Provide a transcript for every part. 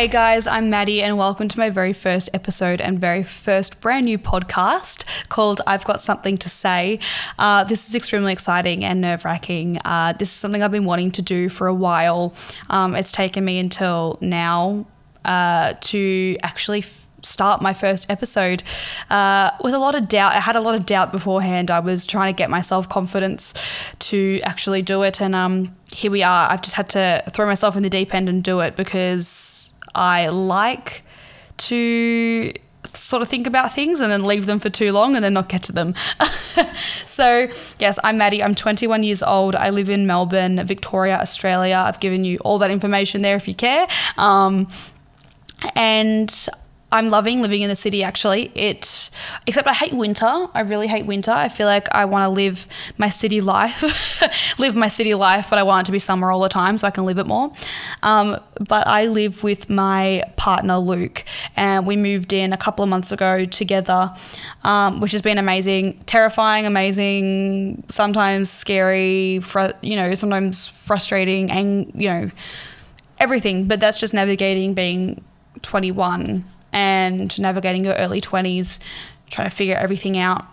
Hey guys, I'm Maddi, and welcome to my very first episode and very first brand new podcast called I've Got Something to Say. Uh, this is extremely exciting and nerve wracking. Uh, this is something I've been wanting to do for a while. Um, it's taken me until now uh, to actually. F- start my first episode uh, with a lot of doubt. I had a lot of doubt beforehand. I was trying to get myself confidence to actually do it, and um, here we are. I've just had to throw myself in the deep end and do it because I like to sort of think about things and then leave them for too long and then not get to them. so, yes, I'm Maddi. I'm 21 years old. I live in Melbourne, Victoria, Australia. I've given you all that information there if you care. Um, and I'm loving living in the city actually. It except I hate winter. I really hate winter. I feel like I want to live my city life, live my city life, but I want it to be summer all the time so I can live it more. Um, but I live with my partner Luke, and we moved in a couple of months ago together, um, which has been amazing, terrifying, amazing, sometimes scary, fr- you know, sometimes frustrating, and you know, everything. But that's just navigating being 21 and navigating your early 20s, trying to figure everything out.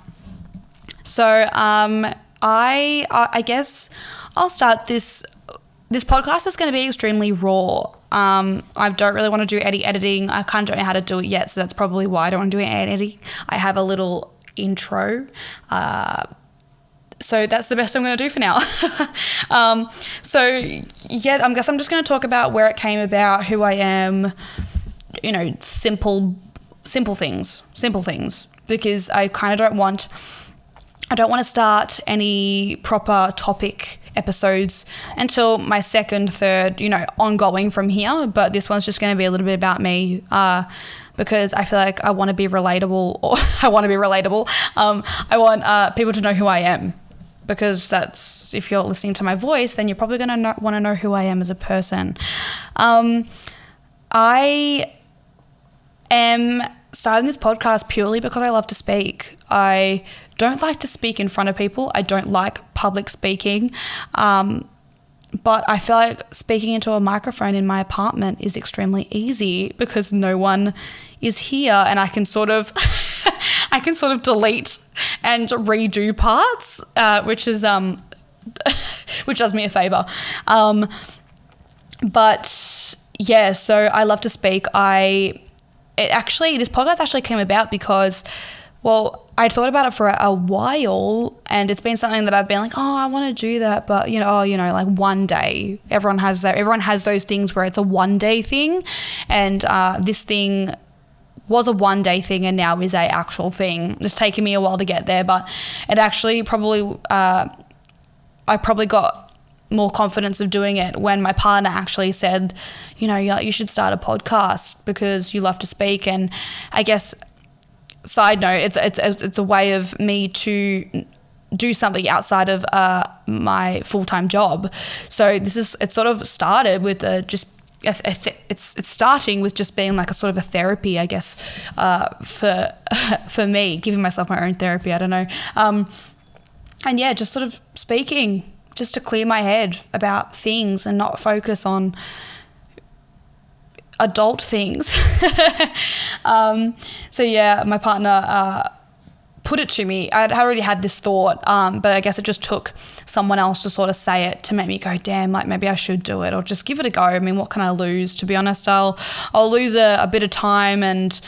So, um, I, I guess I'll start this. This podcast is going to be extremely raw. Um, I don't really want to do any editing. I kind of don't know how to do it yet, so that's probably why I don't want to do any editing. I have a little intro. Uh, so that's the best I'm going to do for now. um, so yeah, I guess I'm just going to talk about where it came about, who I am, you know, simple, simple things, simple things, because I kind of don't want, I don't want to start any proper topic episodes until my second, third, you know, ongoing from here. But this one's just going to be a little bit about me. Uh, because I feel like I want to be relatable, or I want to be relatable. Um, I want uh, people to know who I am, because that's if you're listening to my voice, then you're probably going to want to know who I am as a person. Um, I am starting this podcast purely because I love to speak. I don't like to speak in front of people. I don't like public speaking. Um, but I feel like speaking into a microphone in my apartment is extremely easy because no one is here and I can sort of I can sort of delete and redo parts, uh, which is um which does me a favor. Um, but yeah, so I love to speak. I it actually this podcast actually came about because well I'd thought about it for a, while and it's been something that I've been like oh I want to do that but you know oh you know like one day everyone has that everyone has those things where it's a one day thing and uh, this thing was a one day thing and now is a actual thing. It's taken me a while to get there but it actually probably uh, I probably got more confidence of doing it when my partner actually said, you know, you should start a podcast because you love to speak. And I guess, side note, it's it's it's a way of me to do something outside of uh, my full time job. So this is it. Sort of started with a just. it's it's starting with just being like a sort of a therapy, I guess, uh, for for me, giving myself my own therapy. I don't know, um, and yeah, just sort of speaking just to clear my head about things and not focus on adult things. um, so yeah, my partner uh, put it to me. I'd already had this thought, um, but I guess it just took someone else to sort of say it to make me go, damn, like maybe I should do it or just give it a go. I mean, what can I lose? To be honest, I'll I'll lose a, a bit of time and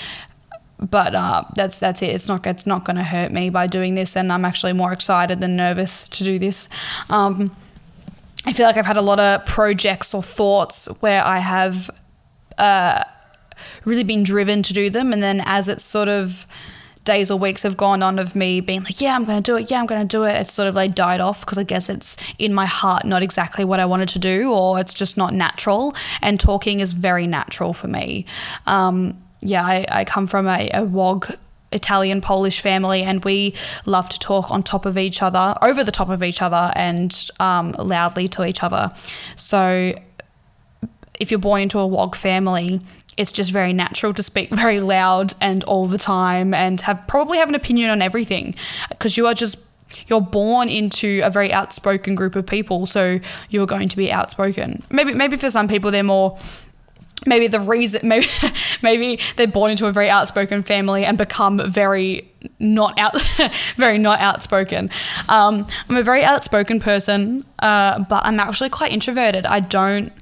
but uh, that's that's it. It's not it's not going to hurt me by doing this, and I'm actually more excited than nervous to do this. Um, I feel like I've had a lot of projects or thoughts where I have uh, really been driven to do them, and then as it's sort of days or weeks have gone on of me being like, yeah, I'm going to do it. Yeah, I'm going to do it. It's sort of like died off because I guess it's in my heart, not exactly what I wanted to do, or it's just not natural. And talking is very natural for me. Um, yeah, I, I come from a, a WOG Italian Polish family, and we love to talk on top of each other, over the top of each other, and um, loudly to each other. So, if you're born into a WOG family, it's just very natural to speak very loud and all the time, and have probably have an opinion on everything, because you are just you're born into a very outspoken group of people, so you're going to be outspoken. Maybe maybe for some people they're more maybe the reason maybe maybe they're born into a very outspoken family and become very not out very not outspoken. Um, i'm a very outspoken person uh, but i'm actually quite introverted. I don't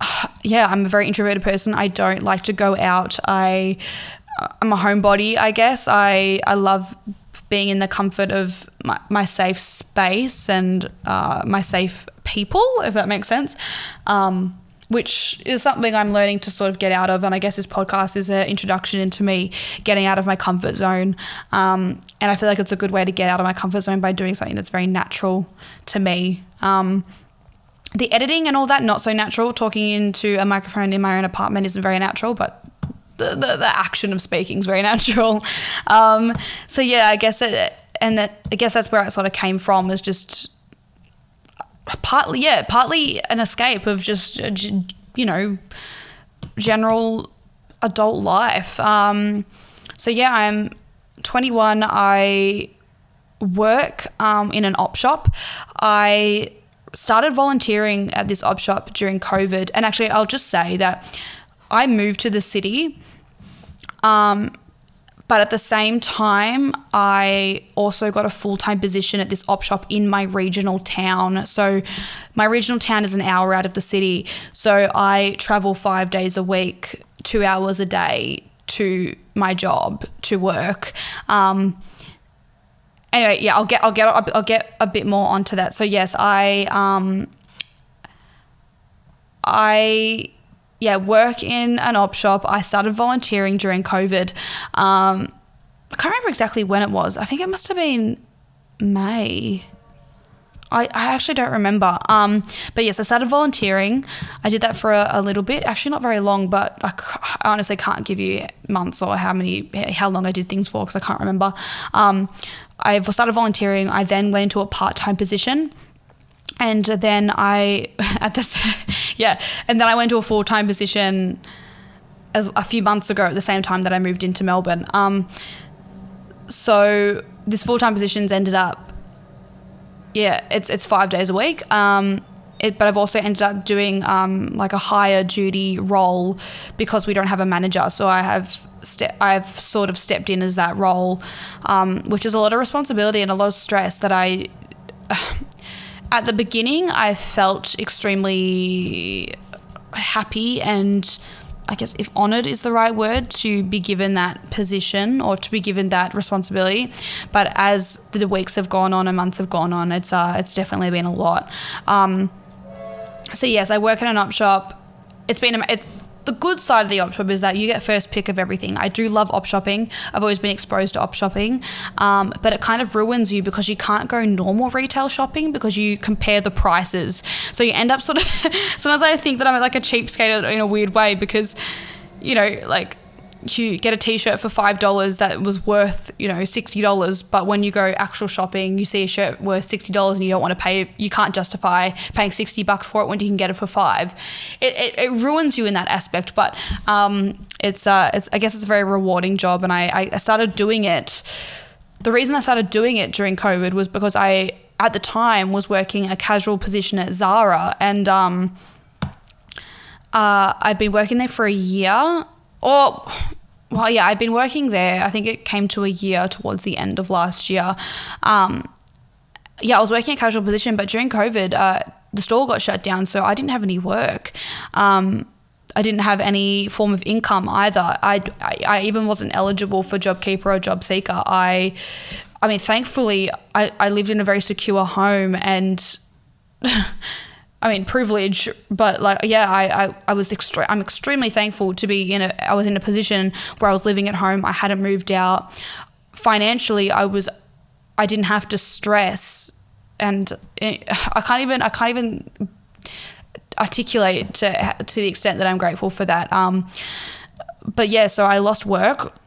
yeah i'm a very introverted person. I don't like to go out. I i'm a homebody i guess. I i love being in the comfort of my, my safe space and uh, my safe people if that makes sense. Um, which is something I'm learning to sort of get out of. And I guess this podcast is an introduction into me getting out of my comfort zone. Um, and I feel like it's a good way to get out of my comfort zone by doing something that's very natural to me. Um, the editing and all that, not so natural. Talking into a microphone in my own apartment isn't very natural, but the, the, the action of speaking is very natural. Um, so yeah, I guess it, and that I guess that's where it sort of came from is just partly yeah partly an escape of just uh, you know general adult life. Um, so yeah i'm 21 i work um, in an op shop. I started volunteering at this op shop during covid. And actually i'll just say that i moved to the city um, but at the same time, I also got a full time position at this op shop in my regional town. So, my regional town is an hour out of the city. So, I travel five days a week, two hours a day to my job, to work. Um, anyway, yeah, I'll get, I'll get, I'll get a bit more onto that. So yes, I, um, I yeah, work in an op shop. I started volunteering during COVID. Um, I can't remember exactly when it was. I think it must have been May. I, I actually don't remember. Um, but yes, I started volunteering. I did that for a, a little bit, actually not very long, but I, I, honestly can't give you months or how many, how long I did things for because I can't remember. Um, I started volunteering. I then went into a part time position and then I at this yeah, and then I went to a full time position as a few months ago at the same time that I moved into Melbourne. Um, so this full time position's ended up yeah, it's it's five days a week. Um, it, but I've also ended up doing um, like a higher duty role because we don't have a manager. So I have ste- I've sort of stepped in as that role, um, which is a lot of responsibility and a lot of stress that I at the beginning, I felt extremely happy and I guess if honored is the right word to be given that position or to be given that responsibility. But as the weeks have gone on and months have gone on, it's uh, it's definitely been a lot. Um, so yes, I work in an op shop. It's been it's the good side of the op shop is that you get first pick of everything. I do love op shopping. I've always been exposed to op shopping, um, but it kind of ruins you because you can't go normal retail shopping because you compare the prices. So you end up sort of. sometimes I think that I'm like a cheapskate in a weird way because, you know, like you get a t-shirt for five dollars that was worth you know sixty dollars but when you go actual shopping you see a shirt worth sixty dollars and you don't want to pay you can't justify paying 60 bucks for it when you can get it for five. It, it, it ruins you in that aspect but um, it's uh it's I guess it's a very rewarding job and I, I started doing it. The reason I started doing it during COVID was because I at the time was working a casual position at Zara and um uh, I'd been working there for a year or well, yeah, I'd been working there. I think it came to a year towards the end of last year. Um, yeah, I was working a casual position, but during COVID, uh, the store got shut down, so I didn't have any work. Um, I didn't have any form of income either. I, I, I even wasn't eligible for JobKeeper or JobSeeker. I, I mean, thankfully, I, I lived in a very secure home and. I mean, privilege, but like, yeah, I, I, I was extre- I'm extremely thankful to be in a, I was in a position where I was living at home. I hadn't moved out. Financially, I was, I didn't have to stress, and it, I can't even, I can't even articulate to to the extent that I'm grateful for that. Um, but yeah, so I lost work.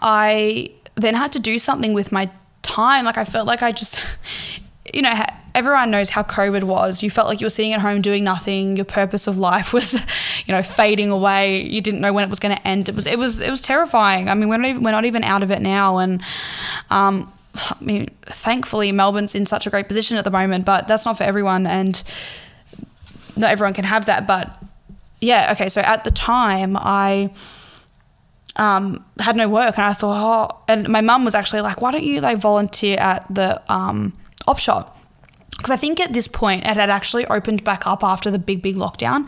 I then had to do something with my time. Like I felt like I just, you know everyone knows how COVID was. You felt like you were sitting at home doing nothing. Your purpose of life was, you know, fading away. You didn't know when it was going to end. It was it was it was terrifying. I mean, we're not even, we're not even out of it now, and um, I mean, thankfully Melbourne's in such a great position at the moment, but that's not for everyone, and not everyone can have that. But yeah, okay. So at the time, I um, had no work, and I thought, oh, and my mum was actually like, why don't you like volunteer at the um, op shop? Because I think at this point it had actually opened back up after the big, big lockdown,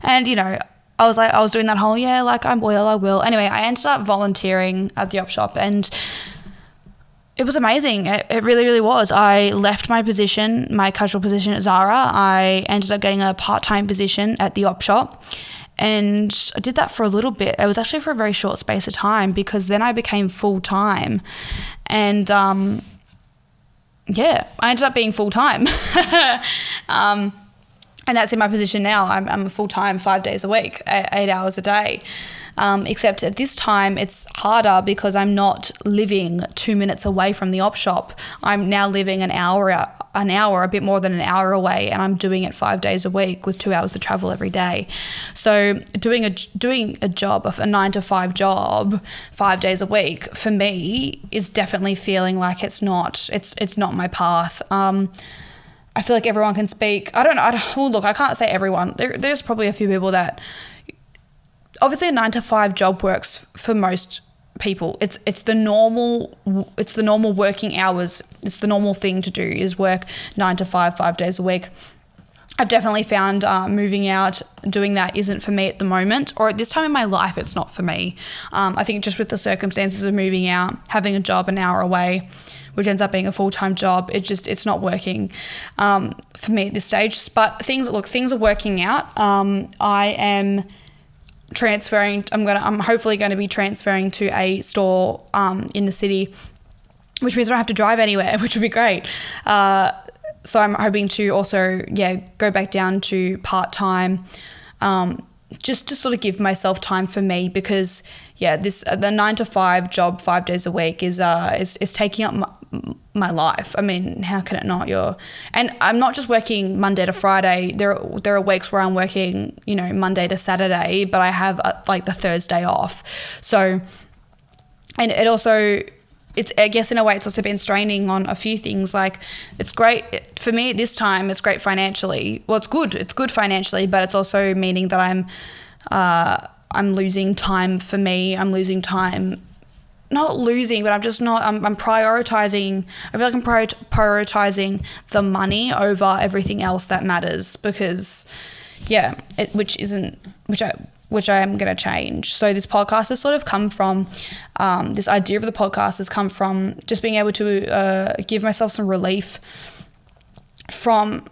and you know. I was like, I was doing that whole, yeah, like I will, I will. Anyway, I ended up volunteering at the op shop and it was amazing. It, it, really, really was. I left my position, my casual position at Zara. I ended up getting a part time position at the op shop. And I did that for a little bit. It was actually for a very short space of time because then I became full time. And um, yeah, I ended up being full time. um, and that's in my position now. I'm, I'm full time, five days a week, eight hours a day. Um, except at this time, it's harder because I'm not living two minutes away from the op shop. I'm now living an hour, an hour, a bit more than an hour away, and I'm doing it five days a week with two hours of travel every day. So doing a doing a job of a nine to five job, five days a week for me is definitely feeling like it's not it's it's not my path. Um, I feel like everyone can speak. I don't know. I don't, well, look, I can't say everyone. There, there's probably a few people that obviously a nine to five job works for most people. It's it's the normal it's the normal working hours. It's the normal thing to do is work nine to five, five days a week. I've definitely found uh, moving out, doing that isn't for me at the moment, or at this time in my life, it's not for me. Um, I think just with the circumstances of moving out, having a job an hour away, which ends up being a full time job. It just it's not working um, for me at this stage. But things look things are working out. Um, I am transferring. I'm gonna I'm hopefully going to be transferring to a store um, in the city, which means I don't have to drive anywhere, which would be great. Uh, so I'm hoping to also yeah go back down to part time. Um, just to sort of give myself time for me because yeah this uh, the 9 to 5 job 5 days a week is uh is, is taking up my, my life. I mean, how can it not? You're, and I'm not just working Monday to Friday. There, there are weeks where I'm working, you know, Monday to Saturday, but I have uh, like the Thursday off. So, and it also, it's I guess in a way it's also been straining on a few things. Like it's great for me at this time. It's great financially. Well, it's good. It's good financially, but it's also meaning that I'm, uh, I'm losing time for me. I'm losing time not losing, but I'm just not. I'm, I'm prioritizing. I feel like I'm prioritizing the money over everything else that matters because, yeah, it, which isn't which I which I am going to change. So this podcast has sort of come from um, this idea of the podcast has come from just being able to uh, give myself some relief from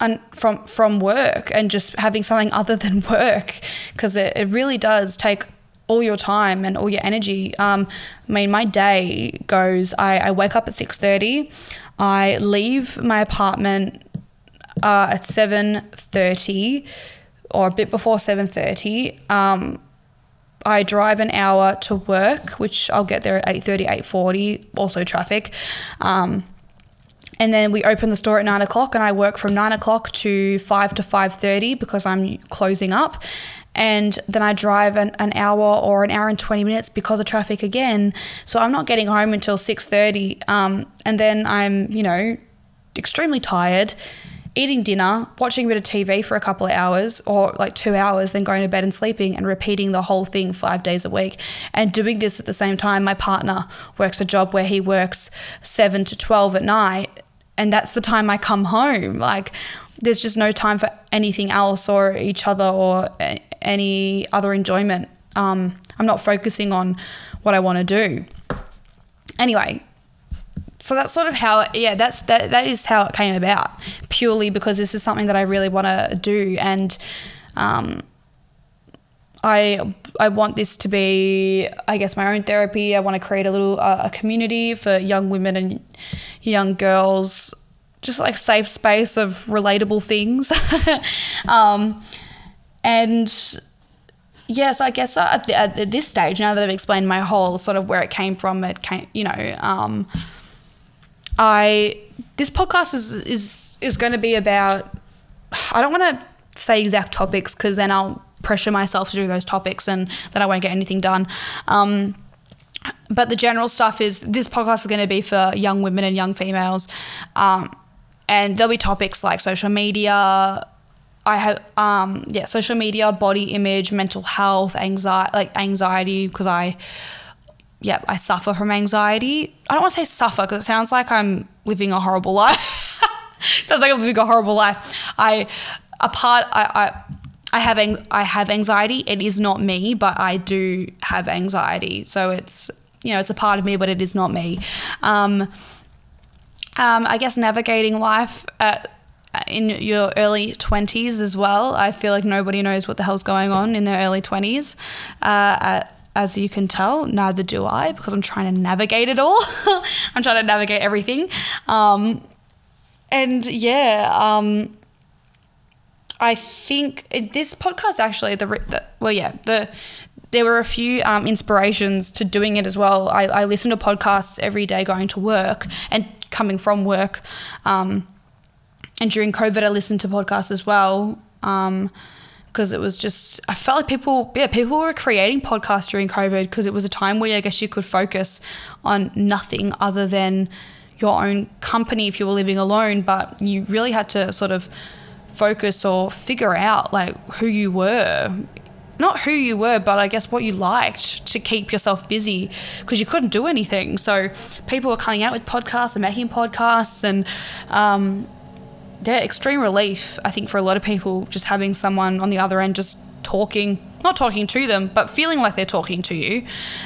and from from work and just having something other than work because it, it really does take all your time and all your energy. Um, I mean, my day goes. I, I wake up at six thirty. I leave my apartment uh, at seven thirty, or a bit before seven thirty. Um, I drive an hour to work, which I'll get there at 8.30, 8.40, also traffic. Um, and then we open the store at nine o'clock and I work from nine o'clock to five to 5.30 because I'm closing up and then I drive an, an hour or an hour and 20 minutes because of traffic again. So I'm not getting home until 6.30 um, and then I'm, you know, extremely tired, eating dinner, watching a bit of TV for a couple of hours or like two hours, then going to bed and sleeping and repeating the whole thing five days a week. And doing this at the same time, my partner works a job where he works 7 to 12 at night and that's the time I come home. Like, there's just no time for anything else or each other or any other enjoyment. Um, I'm not focusing on what I want to do. Anyway, so that's sort of how yeah that's that that is how it came about purely because this is something that I really want to do and um, I I want this to be I guess my own therapy I want to create a little uh, a community for young women and young girls just like safe space of relatable things um, and yes, I guess uh, at, at, this stage, now that I've explained my whole sort of where it came from, it came, you know, um, I this podcast is is is going to be about. I don't want to say exact topics because then I'll pressure myself to do those topics and then I won't get anything done. Um, but the general stuff is this podcast is going to be for young women and young females. Um, and there'll be topics like social media, I have um yeah social media, body image, mental health, anxiety like anxiety because I yeah I suffer from anxiety. I don't want to say suffer because it sounds like I'm living a horrible life. sounds like I'm living a horrible life. I a part I. I I have I have anxiety. It is not me, but I do have anxiety. So it's you know it's a part of me, but it is not me. Um, um, I guess navigating life at in your early 20s as well. I feel like nobody knows what the hell's going on in their early 20s. Uh, as you can tell, neither do I because I'm trying to navigate it all. I'm trying to navigate everything. Um, and yeah, um, I think this podcast actually, the, the well, yeah, the there were a few um, inspirations to doing it as well. I, I listen to podcasts every day going to work and coming from work. Um, and during COVID, I listened to podcasts as well. Um, because it was just I felt like people yeah people were creating podcasts during COVID because it was a time where I guess you could focus on nothing other than your own company if you were living alone but you really had to sort of focus or figure out like who you were not who you were, but I guess what you liked to keep yourself busy because you couldn't do anything. So people were coming out with podcasts and making podcasts, and um, yeah, extreme relief, I think, for a lot of people, just having someone on the other end just talking, not talking to them, but feeling like they're talking to you,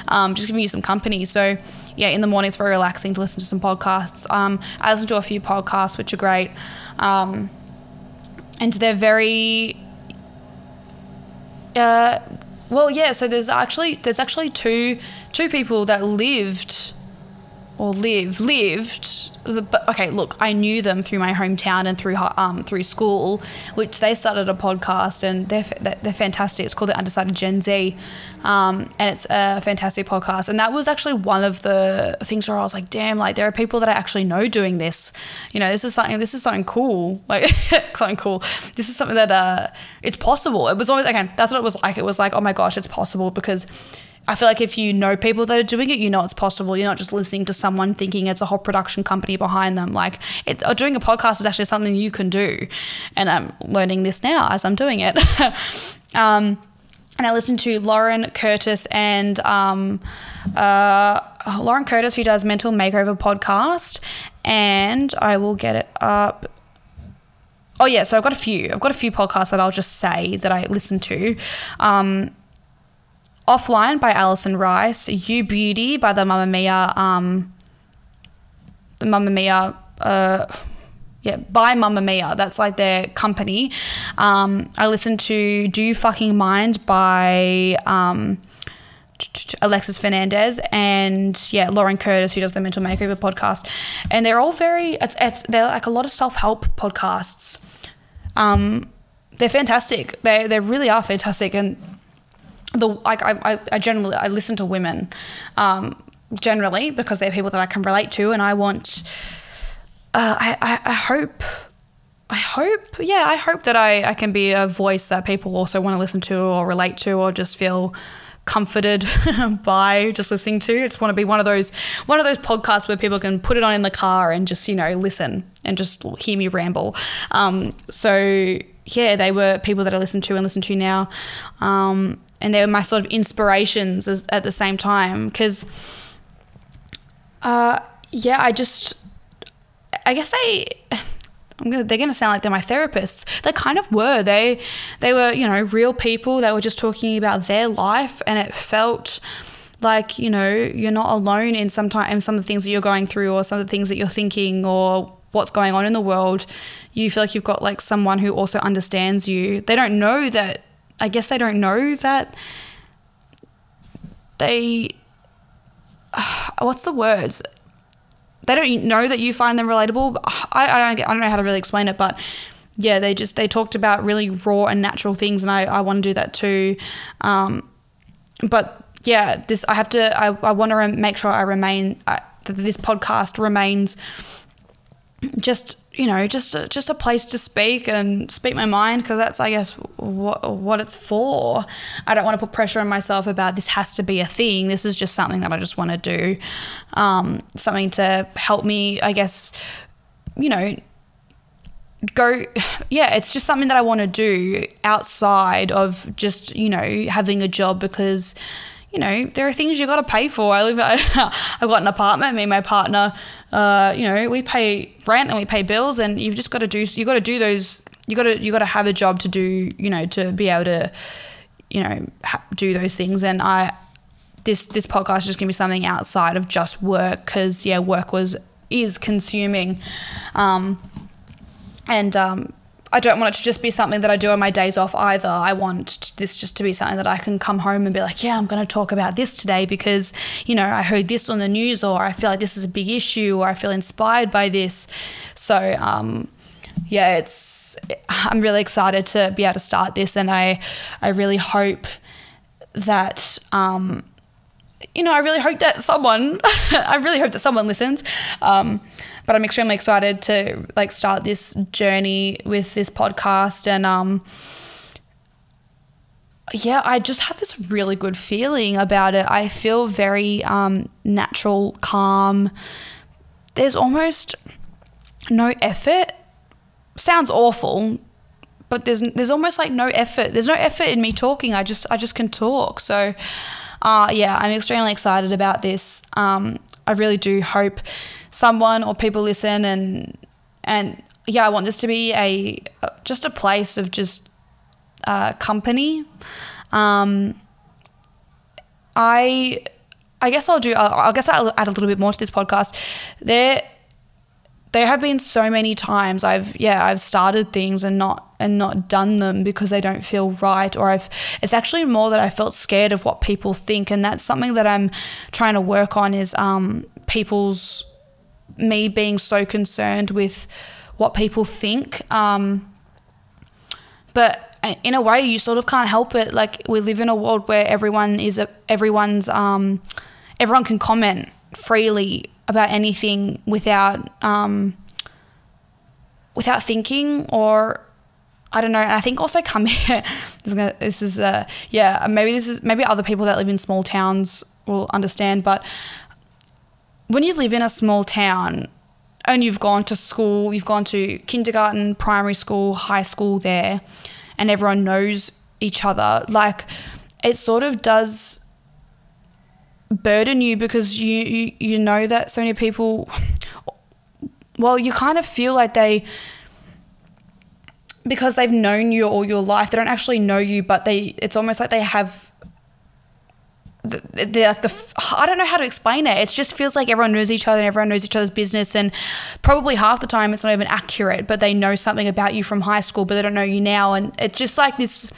um, just giving you some company. So, yeah, in the morning it's very relaxing to listen to some podcasts. Um, I listen to a few podcasts, which are great. Um, and they're very, uh, well, yeah. So there's actually there's actually two two people that lived or live lived but okay, look, I knew them through my hometown and through um, through school, which they started a podcast and they're they're fantastic. It's called the Undecided Gen Z, um, and it's a fantastic podcast. And that was actually one of the things where I was like, damn, like there are people that I actually know doing this. You know, this is something. This is something cool. Like something cool. This is something that uh, it's possible. It was always again. That's what it was like. It was like, oh my gosh, it's possible because I feel like if you know people that are doing it, you know it's possible. You're not just listening to someone thinking it's a whole production company behind them. Like it, or doing a podcast is actually something you can do, and I'm learning this now as I'm doing it. um, and I listened to Lauren Curtis and um, uh, Lauren Curtis, who does Mental Makeover podcast, and I will get it up. Oh yeah, so I've got a few. I've got a few podcasts that I'll just say that I listen to. Um, Offline by Alison Rice, You Beauty by the Mamamia, um, the Mamamia, uh, yeah, by Mamamia. That's like their company. Um, I listened to Do You Fucking Mind by um, Alexis Fernandez and yeah, Lauren Curtis, who does the Mental Makeover podcast, and they're all very. It's, it's they're like a lot of self help podcasts. Um, they're fantastic. They they really are fantastic, and the like I, I generally I listen to women um, generally because they're people that I can relate to, and I want. Uh, I, I I hope. I hope, yeah, I hope that I, I can be a voice that people also want to listen to or relate to or just feel comforted by just listening to. I just want to be one of those one of those podcasts where people can put it on in the car and just you know listen and just hear me ramble. Um, so yeah, they were people that I listen to and listen to now. Um, and they were my sort of inspirations as, at the same time because uh, yeah i just i guess they Gonna, they're going to sound like they're my therapists. They kind of were. They they were, you know, real people. They were just talking about their life and it felt like, you know, you're not alone in some time in some of the things that you're going through or some of the things that you're thinking or what's going on in the world. You feel like you've got like someone who also understands you. They don't know that I guess they don't know that they. What's the words? They don't know that you find them relatable. I, I don't I don't know how to really explain it, but yeah, they just they talked about really raw and natural things, and I, I want to do that too. Um, but yeah, this I have to I, I want to make sure I remain uh, that this podcast remains just you know just just a place to speak and speak my mind because that's I guess what what it's for. I don't want to put pressure on myself about this has to be a thing. This is just something that I just want to do, um, something to help me. I guess you know go yeah it's just something that i want to do outside of just you know having a job because you know there are things you got to pay for. I live i've got an apartment me and my partner uh, you know we pay rent and we pay bills and you've just got to do you got to do those you got to you got to have a job to do you know to be able to you know ha- do those things. And i this this podcast is just gonna be something outside of just work because yeah work was is consuming. Um, and um, I don't want it to just be something that I do on my days off either. I want this just to be something that I can come home and be like, yeah, I'm going to talk about this today because, you know, I heard this on the news or I feel like this is a big issue or I feel inspired by this. So, um, yeah, it's, I'm really excited to be able to start this and I, I really hope that, um, you know, I really hope that someone, I really hope that someone listens. Um, but I'm extremely excited to like start this journey with this podcast and um yeah, I just have this really good feeling about it. I feel very um, natural, calm. There's almost no effort. Sounds awful, but there's there's almost like no effort. There's no effort in me talking. I just I just can talk. So, uh, yeah, I'm extremely excited about this. Um, I really do hope someone or people listen and and yeah, I want this to be a just a place of just uh, company. Um, I I guess I'll do. I guess I'll add a little bit more to this podcast. There there have been so many times I've yeah I've started things and not and not done them because they don't feel right or I've it's actually more that I felt scared of what people think and that's something that I'm trying to work on is um, people's me being so concerned with what people think. Um, but in a way, you sort of can't help it. Like we live in a world where everyone is a, everyone's um, everyone can comment freely about anything without um, without thinking or I don't know. And I think also coming. this is uh, yeah. Maybe this is maybe other people that live in small towns will understand, but when you live in a small town and you've gone to school, you've gone to kindergarten, primary school, high school there, and everyone knows each other, like it sort of does burden you because you, you, you know that so many people, well, you kind of feel like they, because they've known you all your life, they don't actually know you, but they, it's almost like they have the, the, the, I don't know how to explain it. It just feels like everyone knows each other and everyone knows each other's business. And probably half the time it's not even accurate, but they know something about you from high school, but they don't know you now. And it's just like this,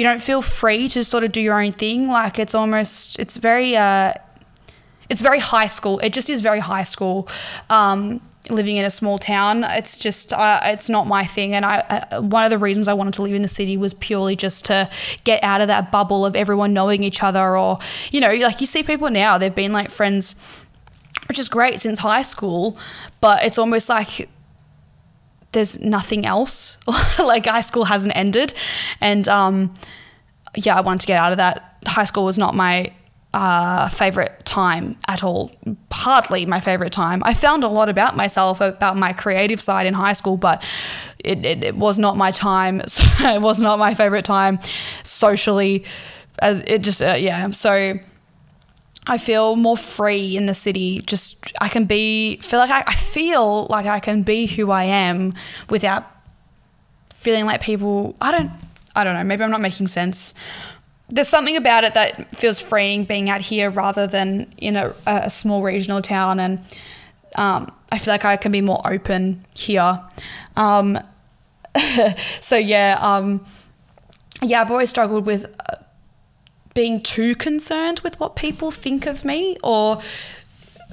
you don't feel free to sort of do your own thing. Like it's almost, it's very, uh, it's very high school. It just is very high school. Um, living in a small town. It's just uh, it's not my thing. And I uh, one of the reasons I wanted to live in the city was purely just to get out of that bubble of everyone knowing each other, or you know, like you see people now they've been like friends, which is great since high school, but it's almost like there's nothing else. like high school hasn't ended, and um, yeah, I wanted to get out of that. High school was not my uh, favorite time at all. Hardly my favorite time. I found a lot about myself, about my creative side in high school, but it, it, it was not my time. it was not my favorite time socially. As it just uh, yeah. So I feel more free in the city. Just I can be feel like I, I feel like I can be who I am without feeling like people. I don't. I don't know. Maybe I'm not making sense there's something about it that feels freeing being out here rather than in a, a small regional town and um, I feel like I can be more open here. Um, so yeah, um, yeah, I've always struggled with uh, being too concerned with what people think of me, or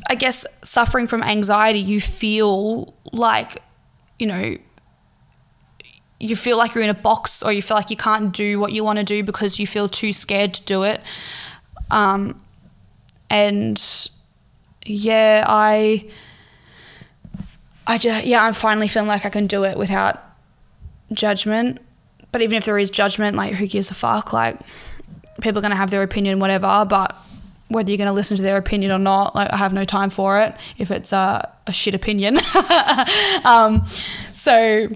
I guess suffering from anxiety. You feel like, you know, you feel like you're in a box or you feel like you can't do what you want to do because you feel too scared to do it. Um, and yeah, I, I just, yeah, I'm finally feeling like I can do it without judgment. But even if there is judgment, like who gives a fuck? Like people are going to have their opinion, whatever. But whether you're going to listen to their opinion or not, like I have no time for it if it's a, a shit opinion. um, so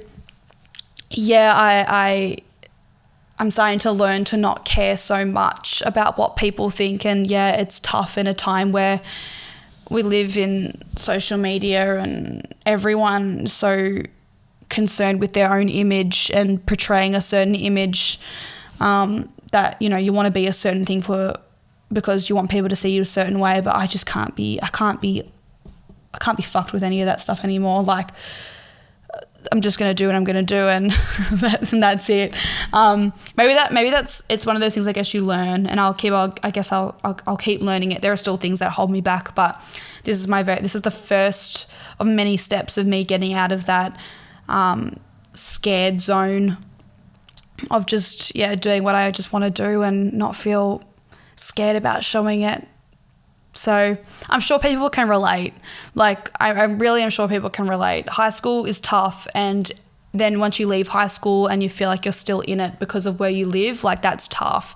yeah, I, I I'm starting to learn to not care so much about what people think. And yeah, it's tough in a time where we live in social media and everyone so concerned with their own image and portraying a certain image um, that you know you want to be a certain thing for because you want people to see you a certain way but i just can't be i can't be i can't be fucked with any of that stuff anymore like I'm just gonna do what I'm gonna do, and, and that's it. Um, maybe that maybe that's it's one of those things I guess you learn, and I'll keep. I'll, I guess I'll, I'll I'll keep learning it. There are still things that hold me back, but this is my very this is the first of many steps of me getting out of that um, scared zone of just yeah doing what I just want to do and not feel scared about showing it so I'm sure people can relate. Like, I, I really am sure people can relate. High school is tough, and then once you leave high school and you feel like you're still in it because of where you live, like that's tough.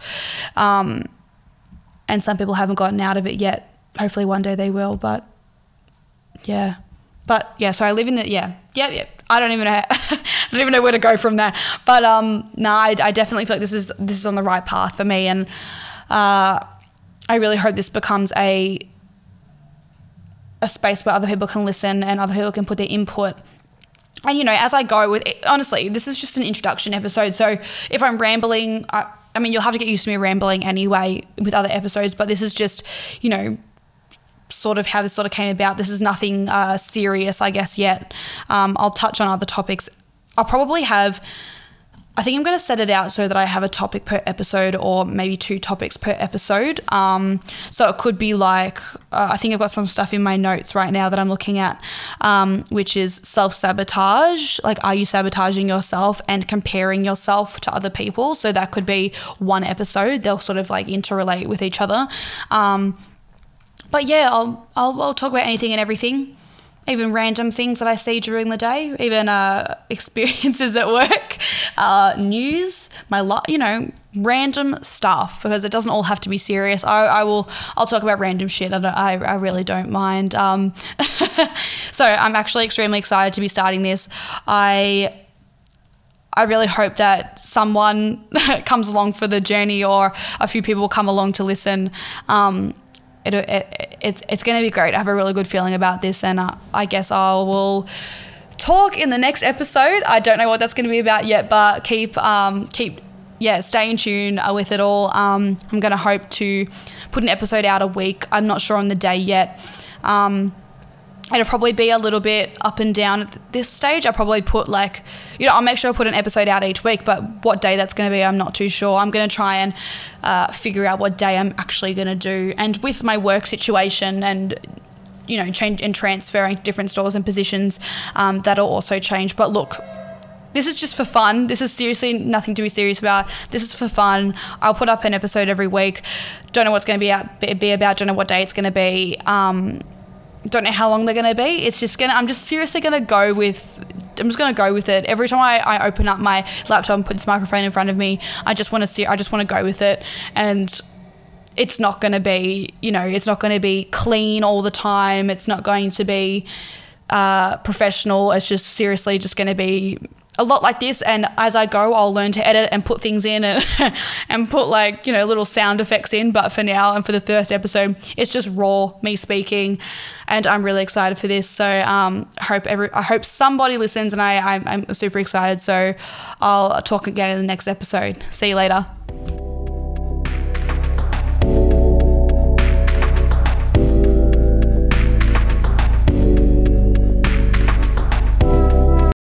Um, and some people haven't gotten out of it yet. Hopefully, one day they will. But yeah, but yeah. So I live in the yeah, yeah, yeah. I don't even know. I don't even know where to go from there. But um, no, I, I definitely feel like this is this is on the right path for me, and uh, I really hope this becomes a a space where other people can listen and other people can put their input. And you know, as I go with it, honestly, this is just an introduction episode. So if I'm rambling, I, I mean, you'll have to get used to me rambling anyway with other episodes. But this is just, you know, sort of how this sort of came about. This is nothing uh, serious, I guess, yet. Um, I'll touch on other topics. I'll probably have I think I'm going to set it out so that I have a topic per episode or maybe two topics per episode. Um, so it could be like, uh, I think I've got some stuff in my notes right now that I'm looking at, um, which is self sabotage. Like, are you sabotaging yourself and comparing yourself to other people? So that could be one episode. They'll sort of like interrelate with each other. Um, but yeah, I'll, I'll, I'll talk about anything and everything even random things that I see during the day, even uh, experiences at work, uh, news, my lot, you know, random stuff because it doesn't all have to be serious. I, I will, I'll talk about random shit. I, I, I really don't mind. Um, so I'm actually extremely excited to be starting this. I I really hope that someone comes along for the journey or a few people come along to listen. Um, it, it, it it's going to be great. I have a really good feeling about this, and uh, I guess I will talk in the next episode. I don't know what that's going to be about yet, but keep um, keep yeah, stay in tune uh, with it all. Um, I'm going to hope to put an episode out a week. I'm not sure on the day yet. Um, it'll probably be a little bit up and down at this stage. I'll probably put like, you know, I'll make sure I put an episode out each week, but what day that's going to be, I'm not too sure. I'm going to try and uh, figure out what day I'm actually going to do. And with my work situation and, you know, change and transferring different stores and positions, um, that'll also change. But look, this is just for fun. This is seriously nothing to be serious about. This is for fun. I'll put up an episode every week. Don't know what's going to be, out, be about. Don't know what day it's going to be. Um, don't know how long they're to be. It's just to, I'm just seriously to go with, I'm just to go with it. Every time I, I open up my laptop and put this microphone in front of me, I just want to see, I just want to go with it. And it's not to be, you know, it's not to be clean all the time. It's not going to be uh, professional. It's just seriously just to be a lot like this and as I go I'll learn to edit and put things in and, and put like you know little sound effects in. But for now and for the first episode it's just raw me speaking and I'm really excited for this. So um hope every I hope somebody listens and I I'm, I'm super excited. So I'll talk again in the next episode. See you later